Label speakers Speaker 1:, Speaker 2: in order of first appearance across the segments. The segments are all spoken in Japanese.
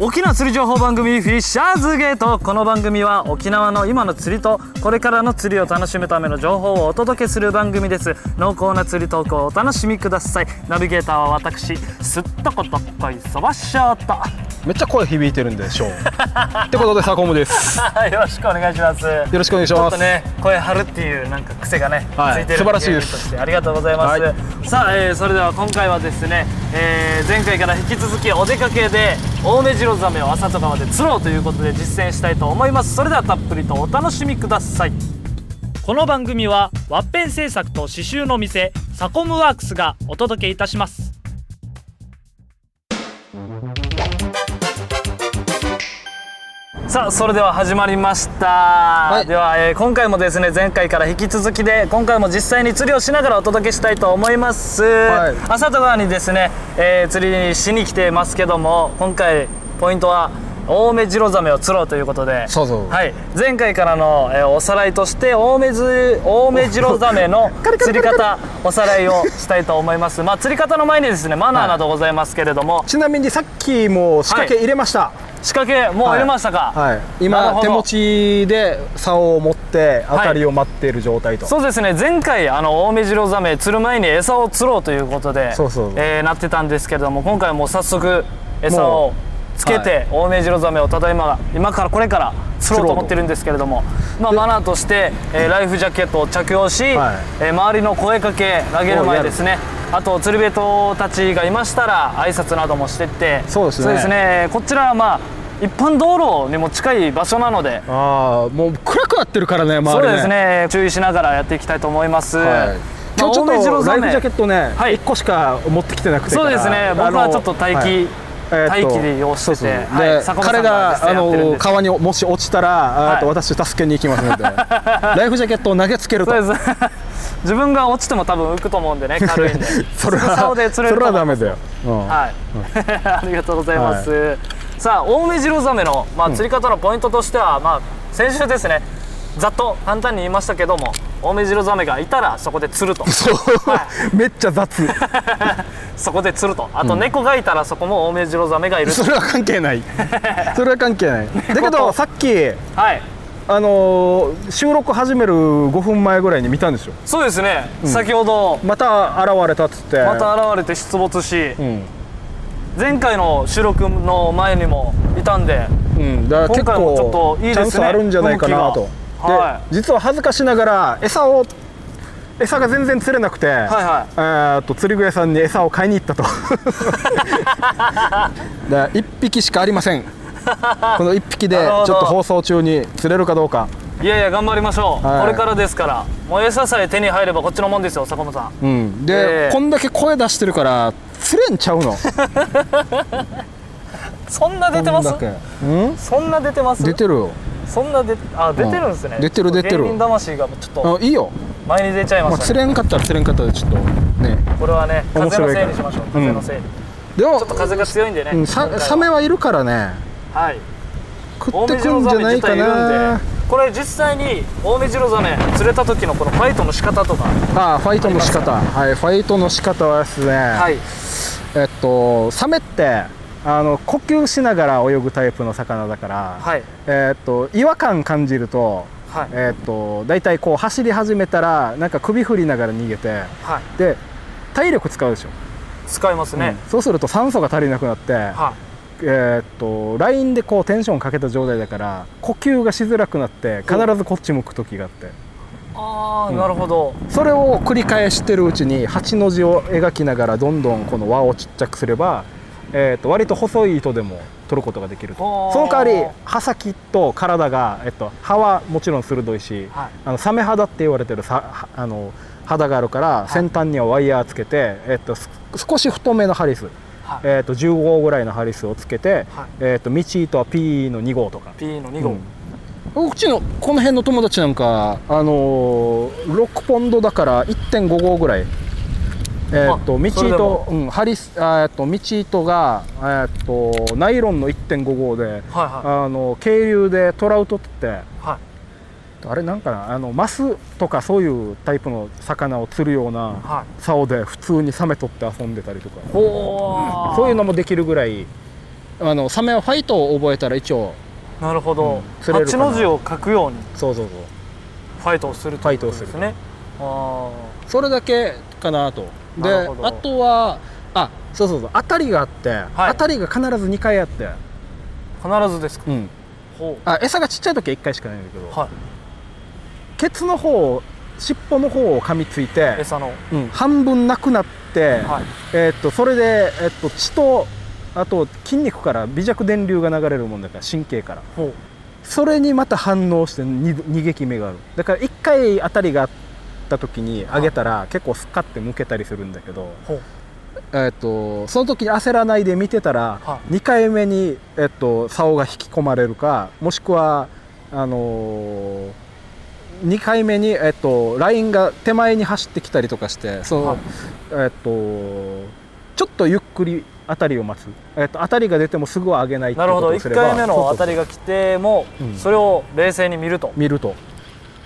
Speaker 1: 沖縄釣り情報番組フィッシャーズゲート。この番組は沖縄の今の釣りとこれからの釣りを楽しむための情報をお届けする番組です。濃厚な釣りトークをお楽しみください。ナビゲーターは私すっとことっこいそばしょうと。
Speaker 2: めっちゃ声響いてるんでしょうってことでサコムです。よ
Speaker 1: よろしくお願いします。よ
Speaker 2: ろしくお願いします。
Speaker 1: ちょっとね声張るっていうなんか癖がね、
Speaker 2: はい
Speaker 1: ついてる
Speaker 2: 素晴らしいです。
Speaker 1: 芸人としてありがとうございます、
Speaker 2: はい。
Speaker 1: さあ、えーそれでは今回はですね、えー前回から引き続きお出かけで青梅白ザメを朝とかまで釣ろうということで実践したいと思います。それではたっぷりとお楽しみください。この番組はワッペン製作と刺繍の店サコムワークスがお届けいたします。さあそれでは始まりました、
Speaker 2: い。
Speaker 1: では、えー今回もですね前回から引き続きで今回も実際に釣りをしながらお届けしたいと思います、
Speaker 2: い。
Speaker 1: 朝戸川にですね、えー釣りにしに来てますけども今回ポイントは青梅白ザメを釣ろうということで。はい、前回からの、えーおさらいとして青梅ず青梅白ザメの釣り方おさらいをしたいと思います。まあ釣り方の前にですねマナーなどございますけれども、
Speaker 2: ちなみにさっきも仕掛け入れました、
Speaker 1: 仕掛けもう入れましたか、
Speaker 2: はい、今手持ちで竿を持って当たりを待っている状態と、
Speaker 1: そうですね。前回あの青梅白ザメ釣る前に餌を釣ろうということで
Speaker 2: そ
Speaker 1: えーなってたんですけれども今回はもう早速餌
Speaker 2: も
Speaker 1: をつけて、青梅白ザメをただいま今からこれから釣ろうと思ってるんですけれどもまあマナーとして、えーライフジャケットを着用し、
Speaker 2: はい。
Speaker 1: えー周りの声かけ投げる前ですね。あと釣り人たちがいましたら挨拶などもしてって。
Speaker 2: そうですね。
Speaker 1: ね。こちらはまあ一般道路にも近い場所なので。
Speaker 2: ああもう暗くなってるからね周りね。
Speaker 1: そうですね。注意しながらやっていきたいと思います、
Speaker 2: はい。
Speaker 1: まあ
Speaker 2: 今日ちょっとライフジャケットね、
Speaker 1: はい。
Speaker 2: 1個しか持ってきてなくて。
Speaker 1: そうですね。僕はちょっと待機
Speaker 2: はいえーっと
Speaker 1: 待機をしててはい
Speaker 2: 彼があの川にもし落ちたら、
Speaker 1: はい。
Speaker 2: 私助けに行きますので。ライフジャケットを投げつけると。
Speaker 1: そうです。自分が落ちても多分浮くと思うんでね軽いんで。
Speaker 2: それは
Speaker 1: で釣れる
Speaker 2: それ
Speaker 1: と思います。
Speaker 2: はダメだよ、うん。
Speaker 1: はい、ありがとうございます、さあ青梅白ザメの、まあ、釣り方のポイントとしては、まあ、先週ですねざっと簡単に言いましたけども青梅白ザメがいたらそこで釣ると。
Speaker 2: そう、
Speaker 1: は
Speaker 2: めっちゃ雑。
Speaker 1: そこで釣ると。あと猫がいたらそこも青梅白ザメがいる。と
Speaker 2: それは関係ない。それは関係ない。だけどさっき
Speaker 1: はい。
Speaker 2: あのー収録始める5分前ぐらいに見たんですよ。
Speaker 1: そうですね、先ほど。
Speaker 2: また現れたっつって。
Speaker 1: また現れて出没し、
Speaker 2: うん、
Speaker 1: 前回の収録の前にもいたんで
Speaker 2: うん、だから結
Speaker 1: 今回もちょっ
Speaker 2: 構
Speaker 1: といいですね。
Speaker 2: チャンスあるんじゃないかなと、
Speaker 1: は
Speaker 2: で実は恥ずかしながら餌を餌が全然釣れなくて、
Speaker 1: はいはい。
Speaker 2: えーっと釣り具屋さんに餌を買いに行ったと。で1匹しかありません。この1匹でちょっと放送中に釣れるかどうか。
Speaker 1: いやいや頑張りましょう、
Speaker 2: はい。
Speaker 1: これからですから。もう餌さえ手に入ればこっちのもんですよ坂本さん。
Speaker 2: うん、で、
Speaker 1: ええ。
Speaker 2: こんだけ声出してるから釣れんちゃうの。
Speaker 1: そんな出てます？
Speaker 2: ん？
Speaker 1: そんな出てます？
Speaker 2: 出てるよ
Speaker 1: そんなであ出てるんですね、
Speaker 2: 出てる出てる。
Speaker 1: 芸人魂がちょっと
Speaker 2: あいいよ、
Speaker 1: 前に出ちゃいま
Speaker 2: まあ、
Speaker 1: した、
Speaker 2: 釣
Speaker 1: ね
Speaker 2: れんかったら釣れんかったでちょっとね。
Speaker 1: これはね
Speaker 2: 面白いから
Speaker 1: 風のせいにしましょう。風のせいに、
Speaker 2: でも
Speaker 1: ちょっと風が強いんでね、
Speaker 2: うん、サメはいるからね。
Speaker 1: はい。
Speaker 2: 食ってくんじゃないかな。
Speaker 1: これ実際に青梅白ザメ釣れた時のこのファイトの仕方とか。
Speaker 2: ああファイトの仕方。はいファイトの仕方はですね、
Speaker 1: はい。
Speaker 2: えっとサメってあの呼吸しながら泳ぐタイプの魚だから、
Speaker 1: はい。
Speaker 2: えっと違和感感じると
Speaker 1: はい。
Speaker 2: えっと大体こう走り始めたらなんか首振りながら逃げて
Speaker 1: はい。
Speaker 2: で体力使うでしょ、
Speaker 1: 使いますね、
Speaker 2: うん。そうすると酸素が足りなくなって、
Speaker 1: はい。
Speaker 2: えーっとラインでこうテンションかけた状態だから呼吸がしづらくなって必ずこっち向く時があって。
Speaker 1: ああ、
Speaker 2: うん。
Speaker 1: なるほど。
Speaker 2: それを繰り返してるうちに8の字を描きながらどんどんこの輪をちっちゃくすれば、えーっと割と細い糸でも取ることができると。その代わり刃先と体が、えっと、刃はもちろん鋭いし、
Speaker 1: はい。
Speaker 2: あのサメ肌って言われてるさはあの肌があるから先端にはワイヤーつけて、えっと、す少し太めのハリス、
Speaker 1: はい。
Speaker 2: えっと15号ぐらいのハリスをつけて、
Speaker 1: はい。
Speaker 2: えっと道糸は P の2号とか。
Speaker 1: P の2号、
Speaker 2: うん。うちのこの辺の友達なんか、あのー6ポンドだから1.5号ぐらい、えーっと
Speaker 1: あ
Speaker 2: 道糸、うん、ハリスあーっと道糸が、えーっとナイロンの1.5号で、
Speaker 1: はいは
Speaker 2: あの渓流でトラウトって。
Speaker 1: いはい。
Speaker 2: あれなんかなあのマスとかそういうタイプの魚を釣るような
Speaker 1: はい。
Speaker 2: 竿で普通にサメ取って遊んでたりとか。
Speaker 1: ほー。
Speaker 2: そういうのもできるぐらいあのサメはファイトを覚えたら一応
Speaker 1: なるほど、
Speaker 2: うん釣れるか
Speaker 1: 8
Speaker 2: な
Speaker 1: の字を書くように
Speaker 2: そうそうそう。
Speaker 1: ファイトをするということですね。あ
Speaker 2: それだけかなと。であとはあそうそうそう当たりがあって、当たりが必ず2回あって、
Speaker 1: あ必ずですか、
Speaker 2: うん、
Speaker 1: ほ
Speaker 2: あ餌がちっちゃい時は1回しかないんだけど、
Speaker 1: うはい。
Speaker 2: ケツの方尻尾の方を噛みついて、
Speaker 1: 餌の。
Speaker 2: うん、半分なくなって、
Speaker 1: はい。
Speaker 2: えーっとそれで、えっと血とあと筋肉から微弱電流が流れるもんだから神経から。
Speaker 1: ほう。
Speaker 2: それにまた反応してに逃げ決めがある。だから1回当たりがあった時に上げたら結構スカッて向けたりするんだけど、えーっとその時に焦らないで見てたら、
Speaker 1: は
Speaker 2: 2回目に、えっと竿が引き込まれるかもしくはあの2回目に、えっとラインが手前に走ってきたりとかしてその、
Speaker 1: はい。
Speaker 2: えっとちょっとゆっくり当たりを待つ、えっと当たりが出てもすぐは上げない
Speaker 1: なるほど1
Speaker 2: ことをすれば
Speaker 1: 回目の当たり
Speaker 2: が
Speaker 1: が来ても
Speaker 2: うん。
Speaker 1: それを冷静に見ると、
Speaker 2: 見ると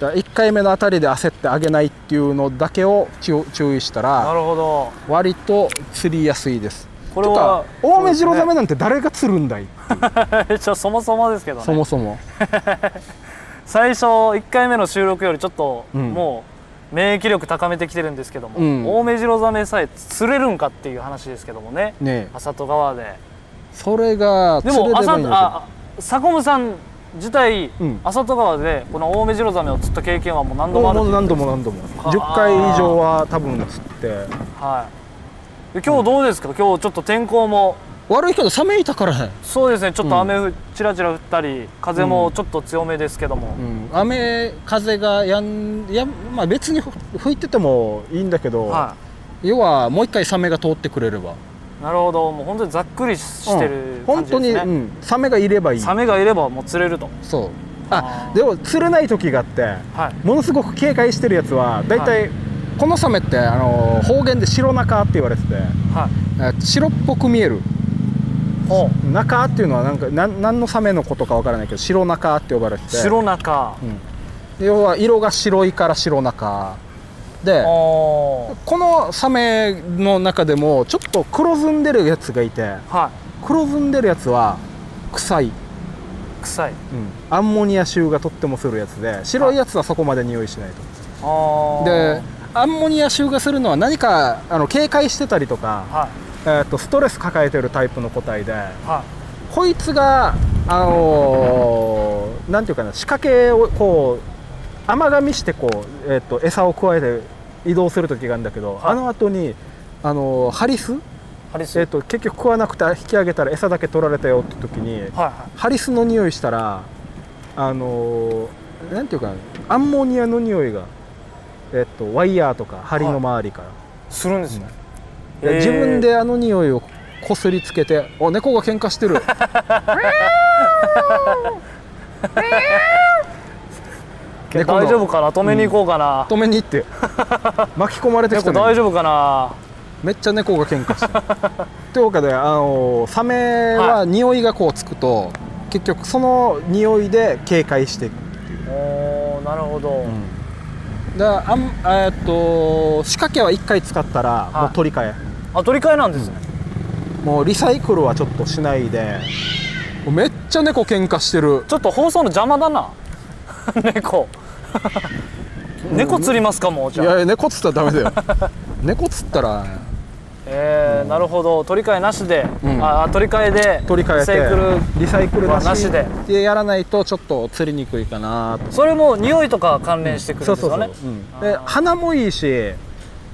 Speaker 2: だ1回目の当たりで焦って上げないっていうのだけを注注意した
Speaker 1: な
Speaker 2: ら
Speaker 1: るほど。
Speaker 2: 割と釣りやすいです。
Speaker 1: これは
Speaker 2: てか青目白ザメなんて誰が釣るんだい、
Speaker 1: ですねじゃあそもそもですけどね。
Speaker 2: そもそも。
Speaker 1: 最初1回目の収録よりちょっと
Speaker 2: うん。
Speaker 1: もう免疫力高めてきてるんですけども、
Speaker 2: うん。
Speaker 1: 青目白ザメさえ釣れるんかっていう話ですけどもね。
Speaker 2: ねえ。
Speaker 1: 浅戸川で。
Speaker 2: それが
Speaker 1: で
Speaker 2: 釣れればいいんだ
Speaker 1: あ佐古さん自体、
Speaker 2: うん。
Speaker 1: 浅戸川でこの青目白ザメを釣った経験はもう何度もある
Speaker 2: もう何度も何度も。
Speaker 1: はあ。
Speaker 2: 10回以上は多分釣って。
Speaker 1: はい。で今日どうですか、今日ちょっと天候も。
Speaker 2: 悪いけどサメいたからへん、
Speaker 1: そうですねちょっと雨ふ、ちらちら降ったり風もちょっと強めですけども、
Speaker 2: うん、雨風がやんやん、まあ、別にふ吹いててもいいんだけど、
Speaker 1: は
Speaker 2: 要はもう一回サメが通ってくれれば。
Speaker 1: いなるほど。もう本当にざっくりしてる
Speaker 2: うん。本当に、
Speaker 1: 感じですね、
Speaker 2: うん、サメがいればいい。
Speaker 1: サメがいればもう釣れると。
Speaker 2: そう。
Speaker 1: あ
Speaker 2: でも釣れない時があって
Speaker 1: はい。
Speaker 2: ものすごく警戒してるやつは大体、このサメってあの方言で白中って言われてて
Speaker 1: はい。
Speaker 2: え白っぽく見える。
Speaker 1: ほ
Speaker 2: 中っていうのはなんかなん何のサメのことかわからないけど白中って呼ばれて
Speaker 1: う
Speaker 2: て。
Speaker 1: 白中。
Speaker 2: うん、要は色が白いから白中で
Speaker 1: お
Speaker 2: このサメの中でもちょっと黒ずんでるやつがいて
Speaker 1: は
Speaker 2: 黒ずんでるやつは臭い、
Speaker 1: い。臭い
Speaker 2: アンモニア臭がとってもするやつで白いやつはそこまで匂いしないと。
Speaker 1: あ
Speaker 2: でアンモニア臭がするのは何かあの警戒してたりとか、
Speaker 1: は
Speaker 2: えー、とストレス抱えてるタイプの個体で
Speaker 1: いはい。
Speaker 2: こいつがあのーなんていうかな仕掛けをこう甘噛みしてこう、えー、と餌を加えて移動する時があるんだけど、
Speaker 1: はい。
Speaker 2: あの後にあのーハリス、
Speaker 1: ハリス、
Speaker 2: えー、と結局食わなくて引き上げたら餌だけ取られたよって時に、
Speaker 1: はいは
Speaker 2: ハリスの匂いしたらあのーなんていうかなアンモニアの匂いが、えー、とワイヤーとか針の周りから、
Speaker 1: い。するんですね、
Speaker 2: で
Speaker 1: えー。
Speaker 2: 自分であの匂いをこすりつけて「お猫が喧嘩してる」
Speaker 1: 大丈夫かな？止めに行こうかな、
Speaker 2: 止めに行って。巻き込まれてきたね。
Speaker 1: 猫大丈夫かな？
Speaker 2: めっちゃ猫が喧嘩して。る というわけであのサメは匂いがこうつくと結局その匂いで警戒していく、
Speaker 1: おーなるほど、
Speaker 2: だからあんえーっと仕掛けは1回使ったら
Speaker 1: い。
Speaker 2: もう取り替え、
Speaker 1: あ取り替えなんですね、
Speaker 2: もうリサイクルはちょっとしないで。めっちゃ猫喧嘩してる。
Speaker 1: ちょっと放送の邪魔だな 猫。猫釣りますかもうじゃあ。
Speaker 2: いやいや猫釣ったらダメだよ。猫釣ったら。
Speaker 1: えーなるほど。取り替えなしで、
Speaker 2: うん。
Speaker 1: あ取り替えで
Speaker 2: 取り替えて
Speaker 1: リサイクル。
Speaker 2: リサイクルなし
Speaker 1: で
Speaker 2: で。やらないとちょっと釣りにくいかなと。
Speaker 1: それも匂いとか関連してくるん
Speaker 2: そうそうそう、
Speaker 1: ですかね
Speaker 2: うん。で鼻もいいし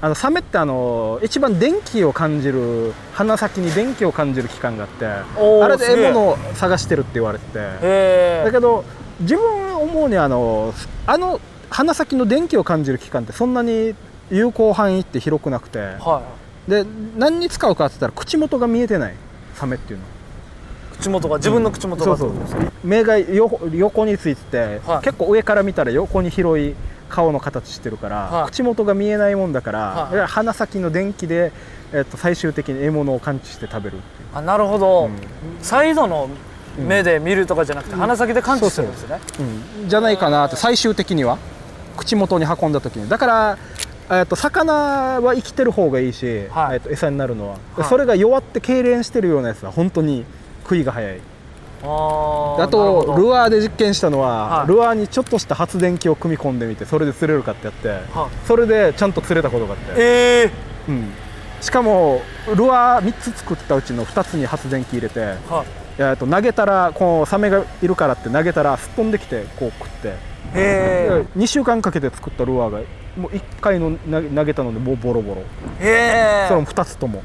Speaker 2: あのサメってあの一番電気を感じる鼻先に電気を感じる器官があってあれで獲物を探してるって言われてて。だけど自分思うにあのあの鼻先の電気を感じる器官ってそんなに有効範囲って広くなくて。
Speaker 1: は
Speaker 2: で何に使うかって言ったら口元が見えてない。サメっていうの
Speaker 1: い口元が自分の口元が、
Speaker 2: そうそうそう。目がよ横についてて、
Speaker 1: はい。
Speaker 2: 結構上から見たら横に広い顔の形してるから、
Speaker 1: はい。
Speaker 2: 口元が見えないもんだから、
Speaker 1: はい。
Speaker 2: 鼻先の電気で、えっと、最終的に獲物を感知して食べる
Speaker 1: あなるほど、
Speaker 2: うん。
Speaker 1: サイドの目で見るとかじゃなくて、鼻先で感知するんですね、
Speaker 2: うん。じゃないかなって最終的には。口元に運んだ時に。だから、えっと魚は生きてる方がいいし、
Speaker 1: はい。
Speaker 2: えっと餌になるのは、で
Speaker 1: はい。
Speaker 2: それが弱って痙攣してるようなやつは本当に食いが早い。
Speaker 1: あー
Speaker 2: あとルアーで実験したのは、
Speaker 1: はい。
Speaker 2: ルアーにちょっとした発電機を組み込んでみてそれで釣れるかってやって。
Speaker 1: は
Speaker 2: それでちゃんと釣れたことがあって、
Speaker 1: ええ
Speaker 2: うん、しかもルアー3つ作ったうちの2つに発電機入れて
Speaker 1: はい
Speaker 2: えーと投げたらこうサメがいるからって投げたらすっ飛んできてこう食って、
Speaker 1: へえ
Speaker 2: 2週間かけて作ったルアーがもう1回の投げたのでもうボロボロ。
Speaker 1: へえ
Speaker 2: それも2つとも。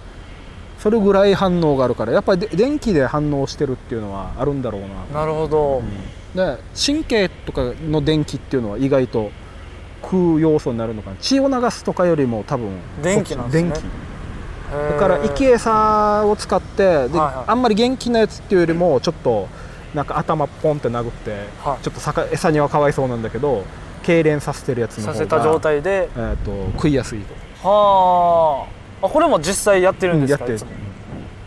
Speaker 2: それぐらい反応があるからやっぱりで電気で反応してるっていうのはあるんだろうな。
Speaker 1: なるほど、
Speaker 2: で神経とかの電気っていうのは意外と食う要素になるのかな。血を流すとかよりも多分
Speaker 1: 電気なんですね。
Speaker 2: 電気だから生き餌を使ってで、
Speaker 1: はいはい。
Speaker 2: あんまり元気なやつっていうよりもちょっとなんか頭ポンって殴って、
Speaker 1: はい。
Speaker 2: ちょっと餌にはかわいそうなんだけど痙攣させてるやつの方が
Speaker 1: させた状態で。
Speaker 2: えー、と食いやすいと。
Speaker 1: はあ。あこれも実際やってるんですか、
Speaker 2: うんやってる。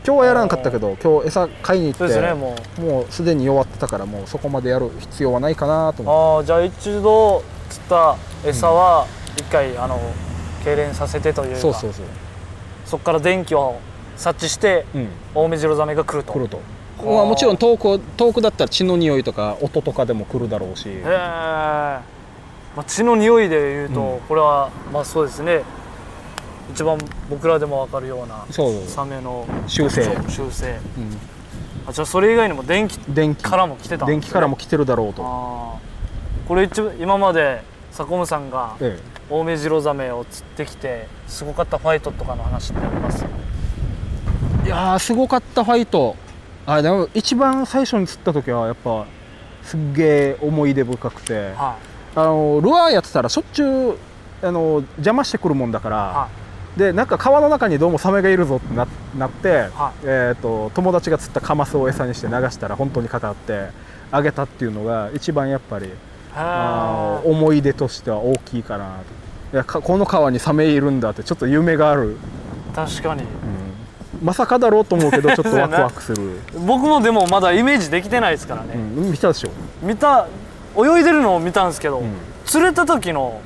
Speaker 2: 今日はやらんかったけど今日餌買いに行って
Speaker 1: そうですねもう。
Speaker 2: もうすでに弱ってたからもうそこまでやる必要はないかなと思
Speaker 1: ああじゃあ一度釣った餌は一回あの痙攣させてというか。
Speaker 2: ってそうそうそう、
Speaker 1: そこから電気を察知して
Speaker 2: うん、
Speaker 1: オオメジロザメが来ると。
Speaker 2: 来ると、
Speaker 1: はあ
Speaker 2: まあ、もちろん遠く遠くだったら血の匂いとか音とかでも来るだろうし。
Speaker 1: へえ、まあ、血の匂いでいうと、
Speaker 2: うん。
Speaker 1: これはまあそうですね。一番僕らでも分かるようなサメの
Speaker 2: 修正、
Speaker 1: 習性
Speaker 2: う
Speaker 1: あじゃあそれ以外にも電気
Speaker 2: ん、電気。
Speaker 1: からも来てたんですね。
Speaker 2: 電気からも来てるだろうと、
Speaker 1: これ一番今までサコムさんが
Speaker 2: え
Speaker 1: オオメジロザメを釣ってきてすごかったファイトとかの話ってあります？
Speaker 2: えいやーすごかったファイト。あでも一番最初に釣った時はやっぱすっげえ思い出深くて。
Speaker 1: は
Speaker 2: あのルアーやってたらしょっちゅうあの邪魔してくるもんだから、
Speaker 1: い。は
Speaker 2: でなんか川の中にどうもサメがいるぞってななって、
Speaker 1: は
Speaker 2: えー、と友達が釣ったカマスを餌にして流したら本当にかかってあげたっていうのが一番やっぱり
Speaker 1: い
Speaker 2: あ思い出としては大きいかなといやかこの川にサメいるんだってちょっと夢がある、
Speaker 1: ー確かに。
Speaker 2: うん。まさかだろうと思うけどちょっとワクワクする、
Speaker 1: 僕もでもまだイメージできてないですからね、
Speaker 2: うん、見たでしょ、
Speaker 1: 見た泳いでるのを見たんですけど、
Speaker 2: うん。
Speaker 1: 釣れた時の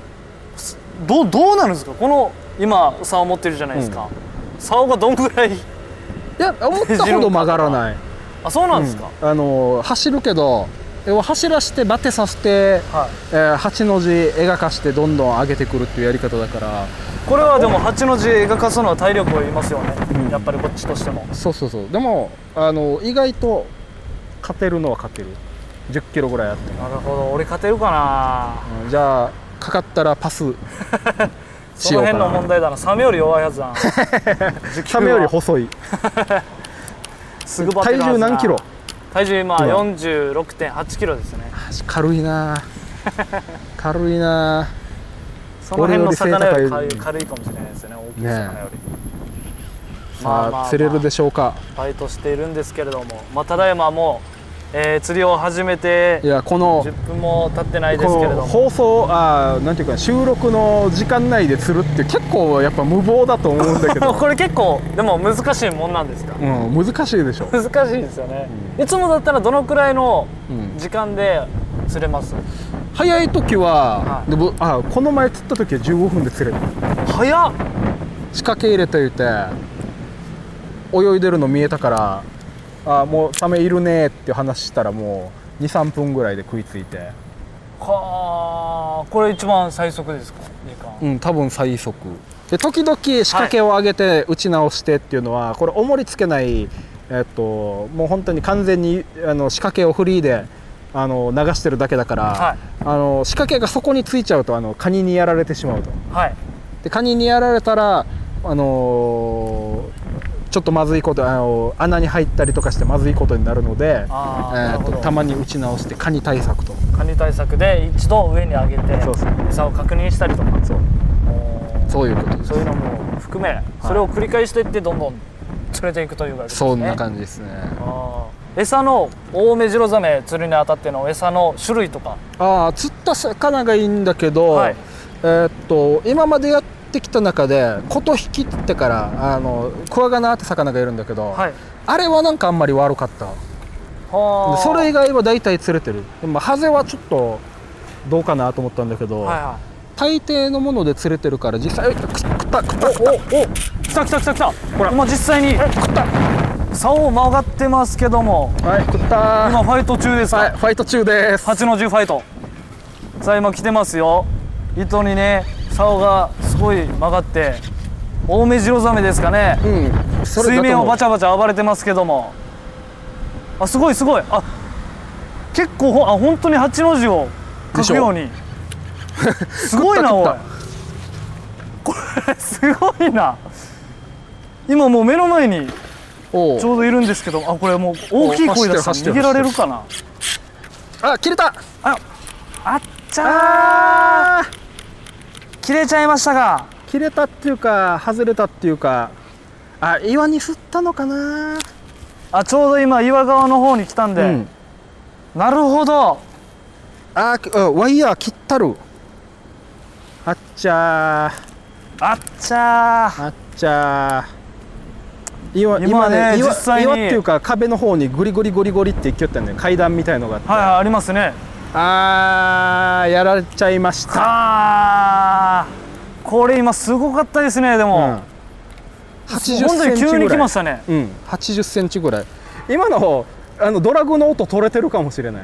Speaker 1: すどうどうなるんですか？この今竿持ってるじゃないですか、竿がどんぐらい
Speaker 2: いや思ったほど曲がらない。
Speaker 1: あそうなんですか、
Speaker 2: うん。あの走るけど要は走らせてバテさせて、
Speaker 1: はい。
Speaker 2: えー8の字描かしてどんどん上げてくるっていうやり方だから。
Speaker 1: これはでも8の字描かすのは体力をいりますよね、
Speaker 2: うん。
Speaker 1: やっぱりこっちとしても。
Speaker 2: そうそうそう。でもあの意外と勝てるのは勝てる。1 0キロぐらいあって、
Speaker 1: なるほど。俺勝てるかな。
Speaker 2: うん。じゃあかかったらパス
Speaker 1: その辺の問題だな。サメより弱いやつだな。
Speaker 2: サメより細い。
Speaker 1: すぐ
Speaker 2: 体重何キロ
Speaker 1: 体重今
Speaker 2: 今
Speaker 1: 46.8キロですね。
Speaker 2: 軽いな。軽いな。
Speaker 1: その辺の魚より軽いかもしれないですよね大きい魚より、
Speaker 2: さあ釣れるでしょうか。
Speaker 1: ファイトしているんですけれども、まあ、ただいまもう、えー釣りを始めて
Speaker 2: いやこの
Speaker 1: 10分も経ってないですけれども。
Speaker 2: 放送あーなんていうか収録の時間内で釣るって結構やっぱ無謀だと思うんだけど、
Speaker 1: これ結構でも難しいもんなんですか？
Speaker 2: うん、難しいでしょ、
Speaker 1: 難しいですよね、いつもだったらどのくらいの
Speaker 2: うん、
Speaker 1: 時間で釣れます？
Speaker 2: 早い時は、
Speaker 1: はい。
Speaker 2: でもあこの前釣った時は15分で釣れた
Speaker 1: 早っ！
Speaker 2: 仕掛け入れていて泳いでるの見えたからあもうサメいるねって話したらもう23分ぐらいで食いついて。
Speaker 1: はあこれ一番最速ですか？時間。
Speaker 2: うん多分最速。で時々仕掛けを上げて打ち直してっていうのは、これ重りつけないえっともう本当に完全にあの仕掛けをフリーであの流してるだけだから、
Speaker 1: はい。
Speaker 2: あの仕掛けがそこについちゃうとあのカニにやられてしまうと。
Speaker 1: はい。
Speaker 2: でカニにやられたらあのーちょっとまずいことあの穴に入ったりとかしてまずいことになるのでえーとたまに打ち直してカニ対策と。
Speaker 1: カニ対策で一度上に上げて餌を確認したりとか。
Speaker 2: そう。そういうことです。
Speaker 1: そういうのも含め、それを繰り返していってどんどん釣れていくというかですね。
Speaker 2: そんな感じですね。
Speaker 1: 餌のオオメジロザメ釣るにあたっての餌の種類とか。
Speaker 2: ああ釣った魚がいいんだけど、
Speaker 1: はい。
Speaker 2: えーっと今までやってきた中で琴引きってからあのクワガナって魚がいるんだけど、
Speaker 1: はい。
Speaker 2: あれはなんかあんまり悪かった。それ以外は大体釣れてる。でもハゼはちょっとどうかなと思ったんだけど、
Speaker 1: はいは
Speaker 2: 大抵のもので釣れてるから実際食った食った食った。
Speaker 1: いおお来た来た来た来た。ほら。今実際に
Speaker 2: 食った。
Speaker 1: 竿曲がってますけども。
Speaker 2: はい食った。
Speaker 1: 今ファイト中です。か、
Speaker 2: はいファイト中です。
Speaker 1: 八の字ファイト。さあ今来てますよ。糸にね竿がすごい曲がって青目白ザメですかね。
Speaker 2: うん。
Speaker 1: 水面をバチャバチャ暴れてますけども。あすごいすごい。あ結構ほあ本当に八の字を描くように。すごいなおい。こ れすごいな。今もう目の前にちょうどいるんですけどあこれもう大きい声出したら逃げられるかな？
Speaker 2: あ切れた。
Speaker 1: ああっちゃー切れちゃいましたが。
Speaker 2: 切れたっていうか外れたっていうか。あ岩に吸ったのかな。
Speaker 1: あちょうど今岩側の方に来たんで、
Speaker 2: うん。
Speaker 1: なるほど。
Speaker 2: あワイヤー切ったるあっちゃー。
Speaker 1: あっちゃー。
Speaker 2: あっちゃー。岩
Speaker 1: 今ね
Speaker 2: 岩
Speaker 1: 実際に。
Speaker 2: 岩っていうか壁の方にグリグリゴリゴリって行きよったよね。階段みたいのがあって、
Speaker 1: はいはいありますね。
Speaker 2: あーやられちゃいました。
Speaker 1: あ。ーこれ今すごかったですねで
Speaker 2: うん。
Speaker 1: も、
Speaker 2: 80
Speaker 1: 本当
Speaker 2: センチぐらい。
Speaker 1: に急に来ましたね。
Speaker 2: うん。80センチぐらい。今のあのドラグの音取れてるかもしれない。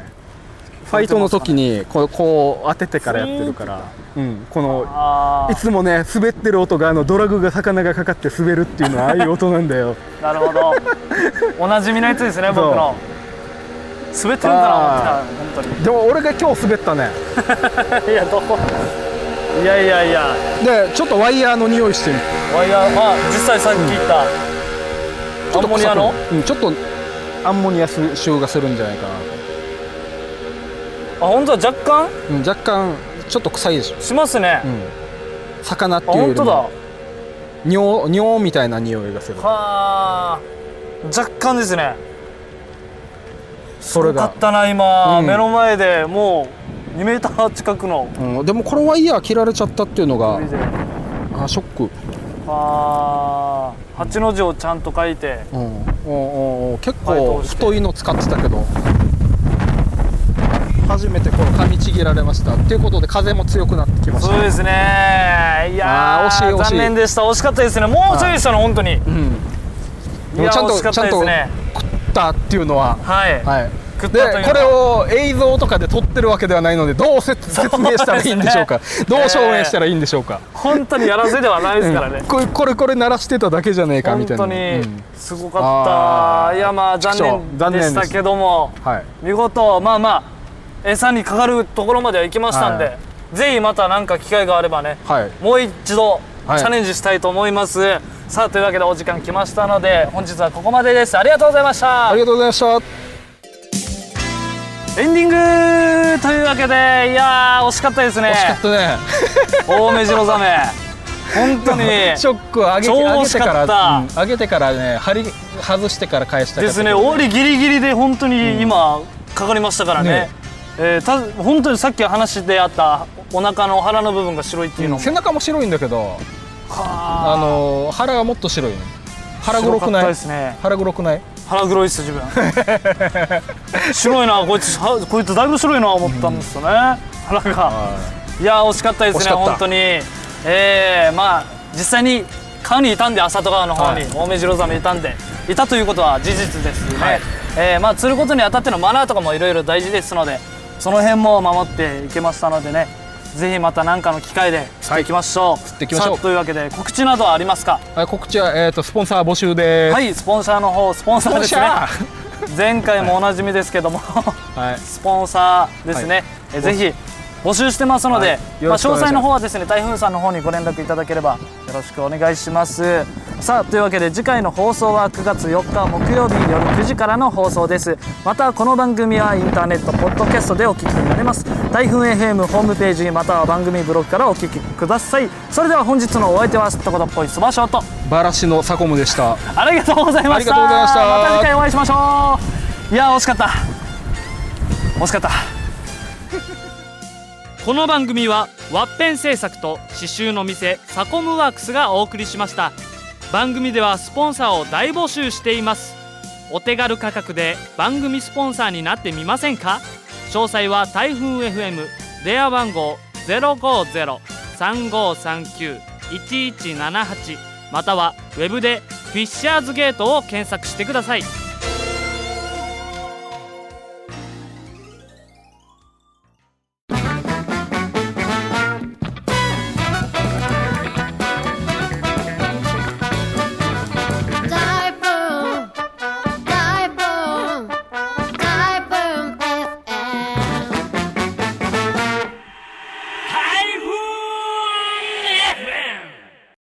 Speaker 2: ファイトの時にこうこう当ててからやってるから、うん、この
Speaker 1: あ
Speaker 2: いつもね滑ってる音があのドラグが魚がかかって滑るっていうのはああいう音なんだよ。
Speaker 1: ーなるほど。おなじみのやつですね僕の。滑ってるんかな思ってた本当に。
Speaker 2: でも俺が今日滑ったね。
Speaker 1: いやどこいやいやいや。
Speaker 2: でちょっとワイヤーの匂いしてみ
Speaker 1: ワイヤーまあ実際さっき言った、
Speaker 2: ちょっと
Speaker 1: アンモニアの？
Speaker 2: うんちょっとアンモニア臭がするんじゃないかな。
Speaker 1: あ本当は若干？
Speaker 2: うん、若干ちょっと臭いでしょ、
Speaker 1: しますね、
Speaker 2: うん、魚って
Speaker 1: あ
Speaker 2: いうより
Speaker 1: 本当だ。
Speaker 2: も尿尿みたいな匂いがする。
Speaker 1: はあ。若干ですね。
Speaker 2: それが
Speaker 1: かっ、たな今、
Speaker 2: うん。
Speaker 1: 目の前でもう2メーター近くの。
Speaker 2: うん、でもこのワイヤー切られちゃったっていうのがあショック、
Speaker 1: ああ八の字をちゃんと書いて。
Speaker 2: うん。うんうんうん、結構太いの使ってたけど。初めてこの噛みちぎられましたっていうことで風も強くなってきました。
Speaker 1: そうですね。いや
Speaker 2: 惜しい惜しい。
Speaker 1: 残念でした。惜しかったですね。もうちょいでしたの本当に。い
Speaker 2: うん。ちゃんと
Speaker 1: 惜しかったですね。
Speaker 2: 食ったっていうのは
Speaker 1: はい、
Speaker 2: はい
Speaker 1: 食っ
Speaker 2: で
Speaker 1: たという
Speaker 2: これを映像とかで撮ってるわけではないのでどう説説明したらいいんでしょうか。どう証明したらいいんでしょうか、
Speaker 1: 本当にやらせではないですからね、
Speaker 2: うん。これこれこれ鳴らしてただけじゃねえかみたいな。
Speaker 1: 本当に
Speaker 2: うん
Speaker 1: すごかった、いやまあ残
Speaker 2: 残念で
Speaker 1: したけども
Speaker 2: はい。
Speaker 1: 見事まあまあ餌にかかるところまでは行きましたんで、
Speaker 2: は
Speaker 1: ぜひまた何か機会があればね
Speaker 2: はい。
Speaker 1: もう一度
Speaker 2: はい。
Speaker 1: チャレンジしたいと思います、さあというわけでお時間来ましたので本日はここまでです。ありがとうございました。
Speaker 2: ありがとうございました
Speaker 1: エンディングというわけでいやー惜しかったですね。
Speaker 2: 惜しかったね。
Speaker 1: 大目白ザメ 本当に。
Speaker 2: ショックを上げ上げてから、うん上げてからね針外してから返した
Speaker 1: ですね。終わりギリギリで本当に今かかりましたからね,、
Speaker 2: ね。
Speaker 1: えーた本当にさっき話であったお腹の腹の部分が白いっていうのも、
Speaker 2: 背中も白いんだけどあ
Speaker 1: は
Speaker 2: の腹がもっと白いの。腹黒くない？
Speaker 1: ですね。
Speaker 2: 腹黒くない？
Speaker 1: 腹黒いっす自分。白いなこいつはこいつだいぶ白いな思ったんですよね、腹が。い。やー惜しかったですね本当に。えー、まあ実際に川にいたんで浅戸川の方に、
Speaker 2: はい。
Speaker 1: 青目白ザメいたんでいたということは事実ですね、
Speaker 2: はい。
Speaker 1: えーまあ釣ることにあたってのマナーとかもいろいろ大事ですのでその辺も守っていけましたのでねぜひまた何かの機会で釣っていきましょう、
Speaker 2: 釣っていきましょう。
Speaker 1: というわけで告知などはありますか？
Speaker 2: はい告知は、えー、とスポンサー募集です、
Speaker 1: はいスポンサーの方スポンサーですね。
Speaker 2: ス
Speaker 1: 前回もおなじみですけども。
Speaker 2: はい。
Speaker 1: スポンサーですね、えぜひ募集してますので、まあ、詳細の方はですね台風さんの方にご連絡いただければよろしくお願いしますさあというわけで次回の放送は9月4日木曜日夜9時からの放送です。またこの番組はインターネットポッドキャストでお聞きになれます。台風 FM ホームページまたは番組ブログからお聞きください。それでは本日のお相手はすっとこどっこいスマショーと。
Speaker 2: バラシのサコムでした。
Speaker 1: ありがとうございました。
Speaker 2: ありがとうございました。
Speaker 1: また次回お会いしましょう。いやー惜しかった。惜しかった。この番組はワッペン製作と刺繍の店サコムワークスがお送りしました番組ではスポンサーを大募集しています。お手軽価格で番組スポンサーになってみませんか？詳細は台風 FM 電話番号050-3539-1178またはウェブでフィッシャーズゲートを検索してください。